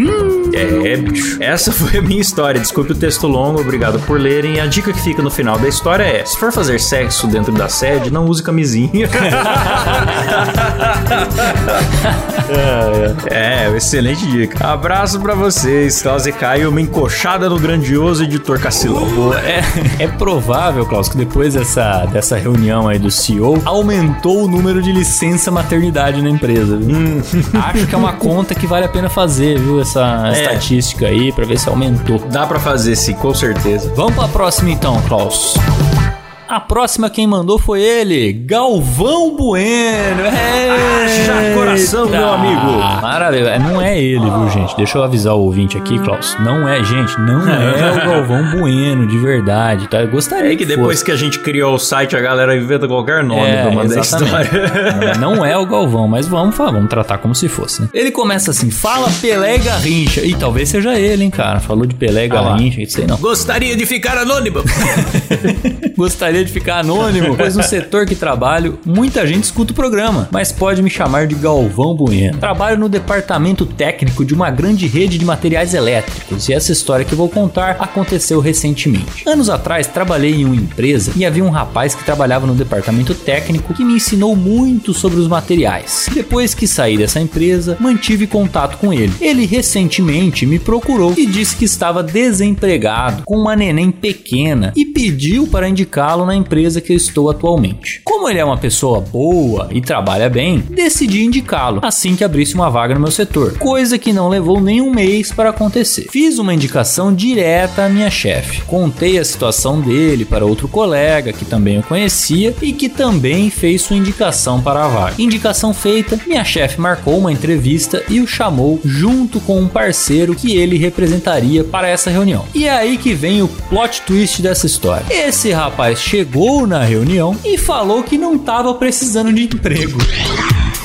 É, bicho. Essa foi a minha história. Desculpe o texto longo, obrigado por lerem. E a dica que fica no final da história é: se for fazer sexo dentro da sede, não use camisinha. é, é, excelente dica. Abraço pra vocês. Klaus e Caio, uma encoxada no grandioso editor Cacilão. É, é provável, Klaus, que depois dessa, dessa reunião aí do CEO, aumentou o número de licença maternidade na empresa. Viu? Acho que é uma conta que vale a pena fazer, viu? Essa É. estatística aí, pra ver se aumentou. Dá pra fazer sim, com certeza. Vamos pra próxima então, Klaus. A próxima quem mandou foi ele, Galvão Bueno. Haja coração, meu amigo. Maravilha. É, Não é ele, viu, gente? Deixa eu avisar o ouvinte aqui, Klaus. Não é, gente, não é o Galvão Bueno, de verdade, tá? Eu gostaria É que depois fosse. que a gente criou o site, a galera inventa qualquer nome É, pra mandar exatamente. história. Não é o Galvão, mas vamos falar, vamos tratar como se fosse, né? Ele começa assim: fala Pelé Garrincha. E talvez seja ele, hein, cara. Falou de Pelé e Ah. Garrincha, isso aí não. Gostaria de ficar anônimo. Gostaria de ficar anônimo, pois no setor que trabalho, muita gente escuta o programa, mas pode me chamar de Galvão Bueno. Trabalho no departamento técnico de uma grande rede de materiais elétricos e essa história que vou contar aconteceu recentemente. Anos atrás, trabalhei em uma empresa e havia um rapaz que trabalhava no departamento técnico que me ensinou muito sobre os materiais. Depois que saí dessa empresa, mantive contato com ele. Ele recentemente me procurou e disse que estava desempregado com uma neném pequena e pediu para indicá-lo na empresa que eu estou atualmente. Como ele é uma pessoa boa e trabalha bem, decidi indicá-lo assim que abrisse uma vaga no meu setor, coisa que não levou nem um mês para acontecer. Fiz uma indicação direta à minha chefe. Contei a situação dele para outro colega que também o conhecia e que também fez sua indicação para a vaga. Indicação feita, minha chefe marcou uma entrevista e o chamou junto com um parceiro que ele representaria para essa reunião. E é aí que vem o plot twist dessa história. Esse rapaz chegou na reunião e falou que não estava precisando de emprego.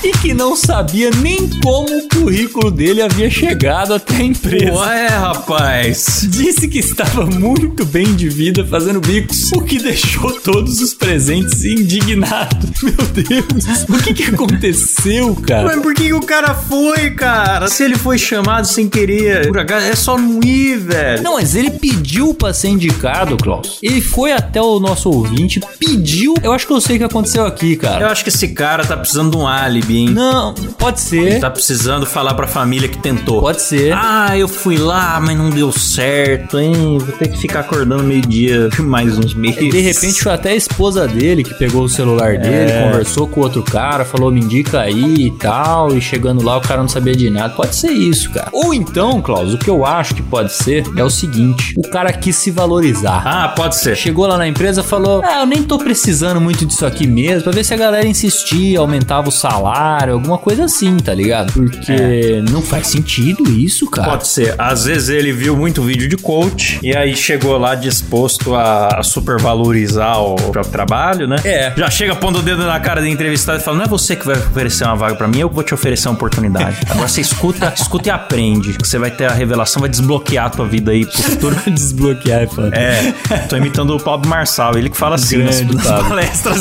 E que não sabia nem como o currículo dele havia chegado até a empresa. Ué, rapaz. Disse que estava muito bem de vida fazendo bicos, o que deixou todos os presentes indignados. Meu Deus, o que, que aconteceu, cara? Mas por que, que o cara foi, cara? Se ele foi chamado sem querer, por acaso, é só não ir, velho. Não, mas ele pediu pra ser indicado, Klaus. Ele foi até o nosso ouvinte, pediu. Eu acho que eu sei o que aconteceu aqui, Eu cara. acho que esse cara tá precisando de um álibi hein? Não, pode ser. Tá precisando falar pra família que tentou. Pode ser. Ah, eu fui lá, mas não deu certo, hein? Vou ter que ficar acordando meio-dia mais uns meses. De repente foi até a esposa dele que pegou o celular dele, É. conversou com o outro cara, falou me indica aí e tal, e chegando lá o cara não sabia de nada. Pode ser isso, cara. Ou então, Klaus, o que eu acho que pode ser é o seguinte: o cara quis se valorizar. Ah, pode ser. Chegou lá na empresa e falou: Ah, eu nem tô precisando muito disso aqui mesmo, pra ver se a galera insistia, aumentava o salário, alguma coisa assim, tá ligado? Porque não faz sentido isso, cara. Pode ser. Às vezes ele viu muito vídeo de coach e aí chegou lá disposto a supervalorizar o próprio trabalho, né? É. Já chega pondo o dedo na cara do entrevistado e fala: Não é você que vai oferecer uma vaga pra mim, eu vou te oferecer uma oportunidade. Agora você escuta, escuta e aprende. Que você vai ter a revelação, vai desbloquear a tua vida aí pro futuro. Desbloquear é foda. É, tô imitando o Pablo Marçal, ele que fala assim nas, Grande nas Pablo. palestras.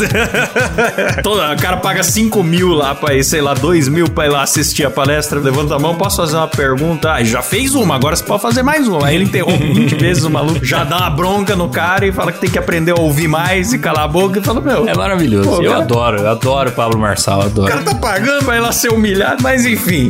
Toda, o cara paga 5 mil lá pra ir, sei lá, 2 mil pra ir lá assistir a palestra, levanta a mão, posso fazer uma pergunta? Ah, já fez uma, agora você pode fazer mais uma. Aí ele interrompe 20 vezes o maluco, já dá uma bronca no cara e fala que tem que aprender a ouvir mais e calar a boca e fala, meu, É maravilhoso. Pô, eu cara- adoro, eu adoro o Pablo Marçal, eu o adoro. cara tá pagando pra ir lá ser humilhado, mas enfim.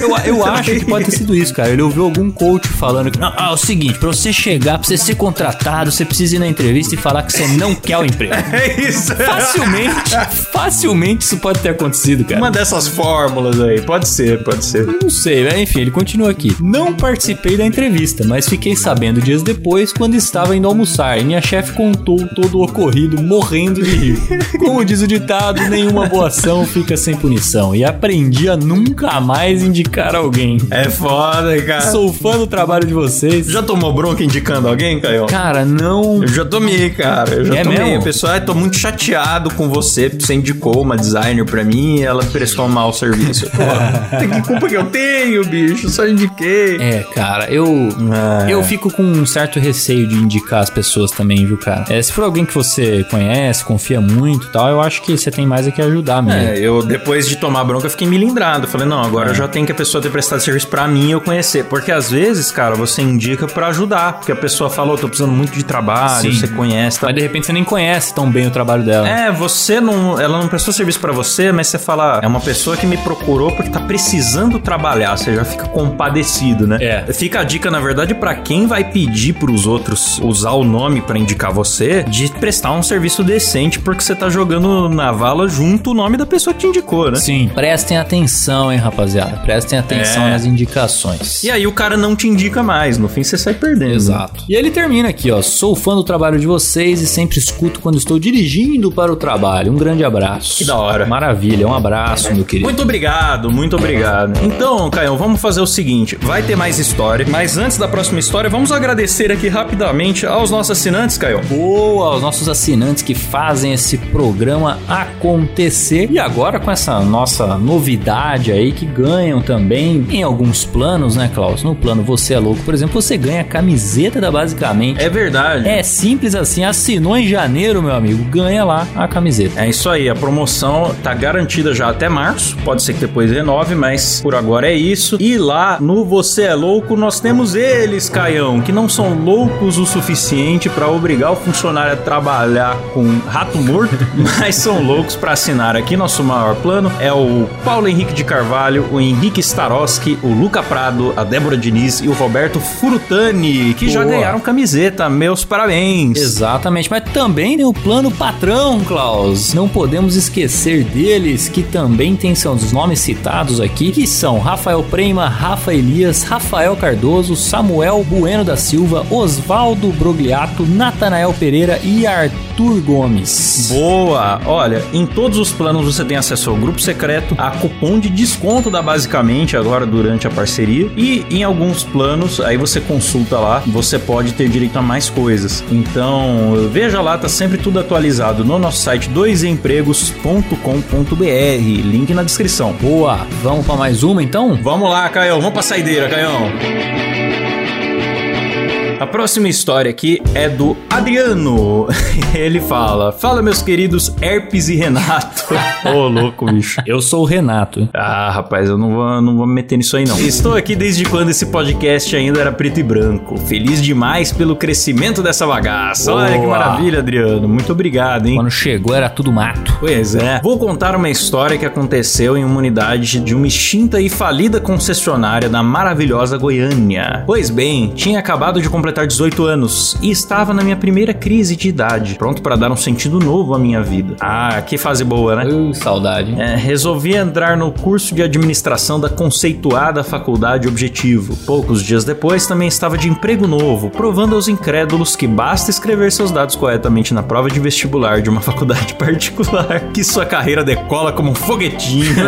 Eu, eu acho que pode ter sido isso, cara. Ele ouviu algum coach falando que. Ah, é o seguinte, pra você chegar, pra você ser contratado, você precisa ir na entrevista e falar que você não quer o emprego. É isso. Facilmente, facilmente isso pode ter acontecido, cara. Uma dessas fórmulas aí, pode ser, pode ser. Não sei, né? enfim, ele continua aqui. Não participei da entrevista, mas fiquei sabendo dias depois quando estava indo almoçar e minha chefe contou todo o ocorrido morrendo de rir. Como diz o ditado, nenhuma boa ação fica sem punição. E aprendi a nunca mais indicar alguém. É foda, cara. Sou fã do trabalho de vocês. Já tomou bronca indicando alguém, Caio? Cara, não. Eu já tomei, cara. Eu já É tomei. mesmo? A pessoa, ah, tô muito chateado com você. Você indicou uma designer pra mim ela prestou um mau serviço. Pô, tem que culpa que eu tenho, bicho. Só indiquei. É, cara, eu. Ah. Eu fico com um certo receio de indicar as pessoas também, viu, cara? É, se for alguém que você conhece, confia muito e tal, eu acho que você tem mais é que ajudar mesmo. É, eu depois de tomar bronca, eu fiquei milindrado. Falei, não, agora É. eu já tenho que a pessoa ter prestado serviço pra mim e eu conhecer. Porque às vezes, cara, você indica pra ajudar. Porque a pessoa falou, tô precisando muito de trabalho, Sim. você conhece. Tá? Mas de repente você nem conhece tão bem o trabalho dela. É, você não. Ela não prestou serviço pra você, mas você fala, é uma pessoa que me procurou porque tá precisando trabalhar. Você já fica compadecido, né? É. Fica a dica, na verdade, pra quem vai pedir pros outros usar o nome pra indicar você, de prestar um serviço decente, porque você tá jogando na vala junto o nome da pessoa que te indicou, né? Sim. Prestem atenção, hein, rapaziada. Prestem atenção É. nas indicações. E aí o cara não te indica mais, no fim você sai perdendo. Exato. E ele termina aqui, ó. Sou fã do trabalho de vocês e sempre escuto quando estou dirigindo para o trabalho. Um grande abraço. Que da hora. Maravilha, um abraço, meu querido. Muito obrigado, muito obrigado. Então, Caio, vamos fazer o seguinte: vai ter mais história, mas antes da próxima história, vamos agradecer aqui rapidamente aos nossos assinantes, Caio. Boa aos nossos assinantes que fazem esse programa acontecer. E agora com essa nossa novidade aí que ganham também em alguns planos, né, Klaus? No plano Você é Louco, por exemplo, você ganha a camiseta da Basicamente. É verdade. É simples assim, assinou em janeiro, meu amigo, ganha lá a camiseta. É isso aí, a promoção tá garantida já até março. Pode ser que depois renove, mas por agora é isso. E lá no Você é Louco, nós temos eles, Caião, que não são loucos o suficiente pra obrigar o funcionário a trabalhar com rato morto, mas são loucos pra assinar aqui. Nosso maior plano é o Paulo Henrique de Carvalho, o Henrique Staroski, o Luca Prado, a Débora Diniz e o Roberto Furutani, que já Boa. ganharam camiseta. Meus parabéns. Exatamente, mas também tem o plano patrão, Klaus. Não podemos esquecer deles, que também tem seus nomes citados aqui, que são Rafael Prema, Rafa Elias, Rafael Cardoso, Samuel Bueno da Silva, Oswaldo Brogliato, Natanael Pereira e Arthur Gomes. Boa! Olha, em todos os planos você tem acesso ao grupo secreto, a cupom de desconto da Basicamente agora durante a parceria e em alguns planos, aí você consulta lá, você pode ter direito a mais coisas. Então, veja lá, tá sempre tudo atualizado no nosso site doisempregos.com.br, link na descrição. Boa, vamos para mais uma então? Vamos lá, Caio, vamos pra saideira, Caião. A próxima história aqui é do Adriano. Ele fala: Fala, meus queridos Herpes e Renato. Ô, louco, bicho. Eu sou o Renato. Ah, rapaz, eu não vou, não vou me meter nisso aí, não. Estou aqui desde quando esse podcast ainda era preto e branco. Feliz demais pelo crescimento dessa bagaça. Olha que Boa. maravilha, Adriano. Muito obrigado, hein? Quando chegou era tudo mato. Pois é. Vou contar uma história que aconteceu em uma unidade de uma extinta e falida concessionária da maravilhosa Goiânia. Pois bem, tinha acabado de completar 18 anos e estava na minha primeira crise de idade, pronto para dar um sentido novo à minha vida. Ah, que fase boa, né? Uh, saudade. É, resolvi entrar no curso de administração da conceituada Faculdade Objetivo. Poucos dias depois, também estava de emprego novo, provando aos incrédulos que basta escrever seus dados corretamente na prova de vestibular de uma faculdade particular, que sua carreira decola como um foguetinho.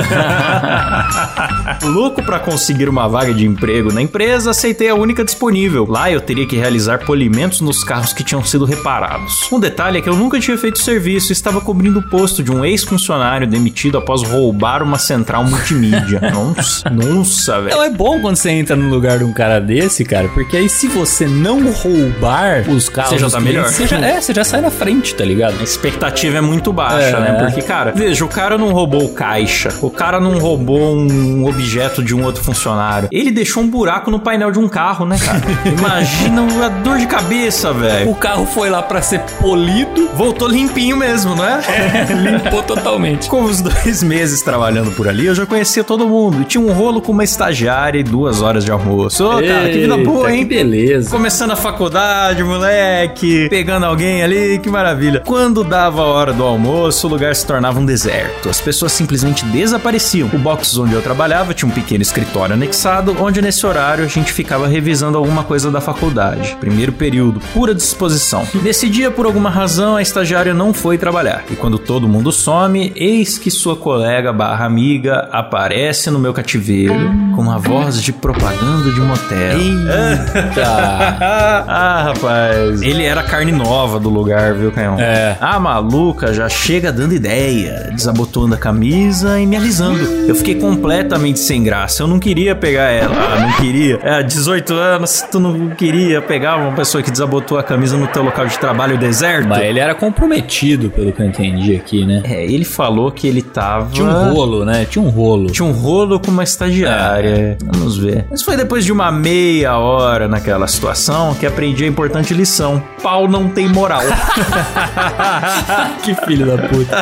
Louco para conseguir uma vaga de emprego na empresa, aceitei a única disponível. Lá eu teria que realizar polimentos nos carros que tinham sido reparados. Um detalhe é que eu nunca tinha feito serviço e estava cobrindo o posto de um ex-funcionário demitido após roubar uma central multimídia. Nossa, nossa, velho. Então é bom quando você entra no lugar de um cara desse, cara, porque aí se você não roubar os carros, Você já tá melhor. Você já, é, você já sai na frente, tá ligado? A expectativa é muito baixa, É. né? Porque, cara, veja, o cara não roubou caixa, o cara não roubou um objeto de um outro funcionário. Ele deixou um buraco no painel de um carro, né, cara? Imagina a dor de cabeça, velho. O carro foi lá pra ser polido, Voltou limpinho mesmo, não é? limpou totalmente. Com os dois meses trabalhando por ali, eu já conhecia todo mundo. E tinha um rolo com uma estagiária e duas horas de almoço. Ô, cara, que vida boa, hein? Que beleza. Começando a faculdade, moleque, pegando alguém ali, que maravilha. Quando dava a hora do almoço, o lugar se tornava um deserto. As pessoas simplesmente desapareciam. O box onde eu trabalhava tinha um pequeno escritório anexado, onde nesse horário a gente ficava revisando alguma coisa da faculdade. Primeiro período, pura disposição. Nesse dia, por alguma razão, a estagiária não foi trabalhar. E quando todo mundo some, eis que sua colega barra amiga aparece no meu cativeiro com uma voz de propaganda de motel. Eita. ah, rapaz. Ele era a carne nova do lugar, viu, Canhão? É. A maluca já chega dando ideia, desabotoando a camisa e me alisando. Eu fiquei completamente sem graça. Eu não queria pegar ela. Ah, não queria. É, 18 anos, tu não queria pegar uma pessoa que desabotou a camisa no teu local de trabalho deserto? Mas ele era comprometido, pelo que eu entendi aqui, né? É, ele falou que ele tava. Tinha um rolo, né? Tinha um rolo. Tinha um rolo com uma estagiária. Vamos ver. Mas foi depois de uma meia hora naquela situação que aprendi a importante lição: pau não tem moral. que filho da puta.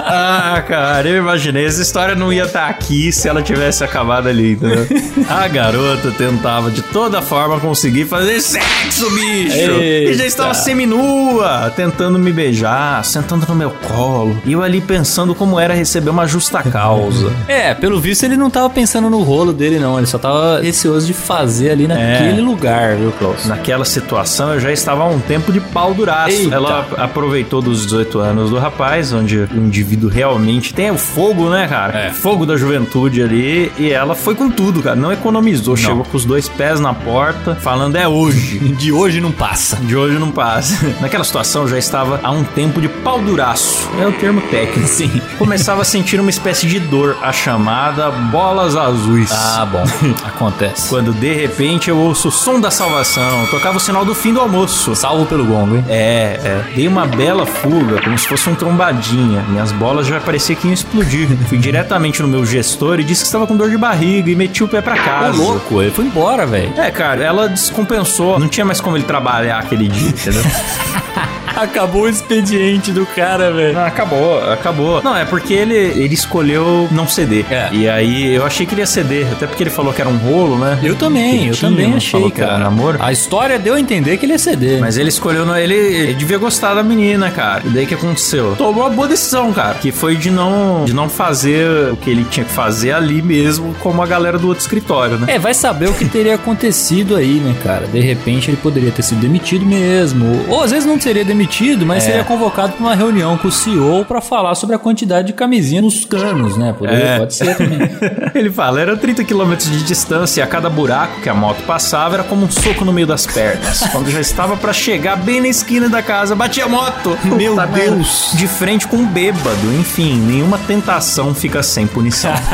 ah, cara, eu imaginei. Essa história não ia estar aqui se ela tivesse acabado ali, entendeu? A garota tentava de toda forma conseguir fazer sexo, bicho. E já Eita. estava seminua, tentando me beijar, sentando no meu colo. E eu ali pensando como era receber uma justa causa. É, pelo visto ele não tava pensando no rolo dele, não. Ele só tava receoso de fazer ali naquele lugar, viu, Klaus? Naquela situação eu já estava há um tempo de pau duraço. Eita. Ela aproveitou dos 18 anos do rapaz, onde o indivíduo realmente tem o fogo, né, cara? É. Fogo da juventude ali. E ela foi com tudo, cara. Não economizou. Chegou com os dois pés na porta, falando é hoje. De hoje não passa. De hoje não passa. Naquela situação eu já estava há um tempo de pau duraço. É o termo técnico. Sim. Começava a sentir uma espécie de dor, a chamada bolas azuis. Ah, bom. Acontece. Quando de repente eu ouço o som da salvação, tocava o sinal do fim do almoço. Salvo pelo gongo, hein? É, é. Dei uma bela fuga, como se fosse um trombadinha. Minhas bolas já parecia que iam explodir. Fui diretamente no meu gestor e disse que estava com dor de barriga e meti o pé pra Ô, casa. louco, ele foi embora, velho. É, cara, ela descompensou. Não tinha mais como ele trabalhar aquele dia, entendeu? Acabou o expediente do cara, velho. Não, acabou, acabou. Não, é porque ele, ele escolheu não ceder. É. E aí eu achei que ele ia ceder, até porque ele falou que era um rolo, né? Eu também, eu também não achei, cara. namoro. A história deu a entender que ele ia ceder. Mas ele escolheu, não- ele, ele devia gostar da menina, cara. E daí que aconteceu? Tomou uma boa decisão, cara. Que foi de não, de não fazer o que ele tinha que fazer ali mesmo, como a galera do outro escritório, né? É, vai saber o que teria acontecido aí, né, cara? De repente ele poderia ter sido demitido mesmo. Ou às vezes não seria demitido demitido, mas É. seria convocado para uma reunião com o CEO para falar sobre a quantidade de camisinha nos canos, né? Poderia- É. Pode ser também. Ele fala, era 30 km de distância e a cada buraco que a moto passava era como um soco no meio das pernas. Quando já estava pra chegar bem na esquina da casa, batia a moto. Meu Puta. Deus. De frente com um bêbado. Enfim, nenhuma tentação fica sem punição.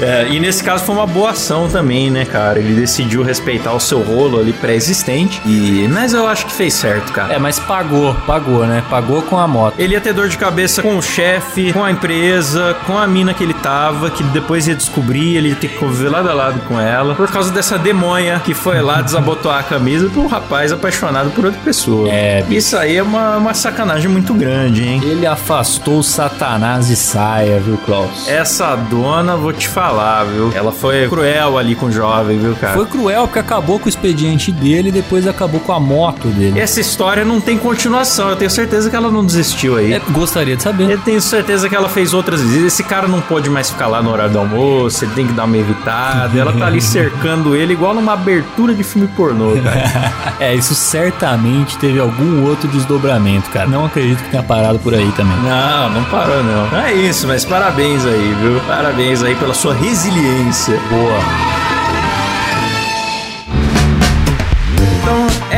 É, e nesse caso foi uma boa ação também, né, cara? Ele decidiu respeitar o seu rolo ali pré-existente. E mas eu acho que fez certo, cara. É, mas pagou, pagou, né? Pagou com a moto. Ele ia ter dor de cabeça com o chefe, com a empresa, com a mina que ele tava, que depois ia descobrir, ele ia ter que conviver lado a lado com ela, por causa dessa demônia que foi lá desabotoar a camisa pra um rapaz apaixonado por outra pessoa. É, bicho. Isso aí é uma, uma sacanagem muito grande, hein? Ele afastou o Satanás de saia, viu, Klaus? Essa dona, vou te falar, viu? Ela foi cruel ali com o jovem, viu, cara? Foi cruel porque acabou com o expediente dele e depois acabou com a moto dele. Essa história não tem continuação. Eu tenho certeza que ela não desistiu aí. É, gostaria de saber. Eu tenho certeza que ela fez outras vezes. Esse cara não pode mais ficar lá no horário do almoço, ele tem que dar uma evitada. Ela tá ali cercando ele igual numa abertura de filme pornô, cara. É, isso certamente teve algum outro desdobramento, cara. Não acredito que tenha parado por aí também. Não, não parou não. Não é isso, mas parabéns aí, viu? Parabéns aí pela sua resiliência. Boa.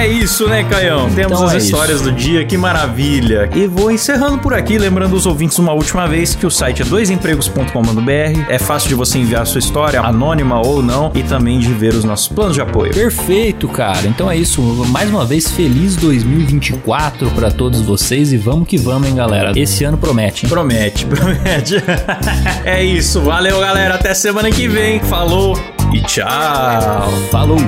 É isso, né, Caião? Temos Então as é histórias do dia, que maravilha. E vou encerrando por aqui, lembrando os ouvintes uma última vez que o site é doisempregos.com.br. É fácil de você enviar a sua história, anônima ou não, e também de ver os nossos planos de apoio. Perfeito, cara. Então é isso. Mais uma vez, feliz 2024 pra todos vocês e vamos que vamos, hein, galera. Esse ano promete, hein? Promete, promete. é isso, valeu, galera. Até semana que vem. Falou e tchau. Falou!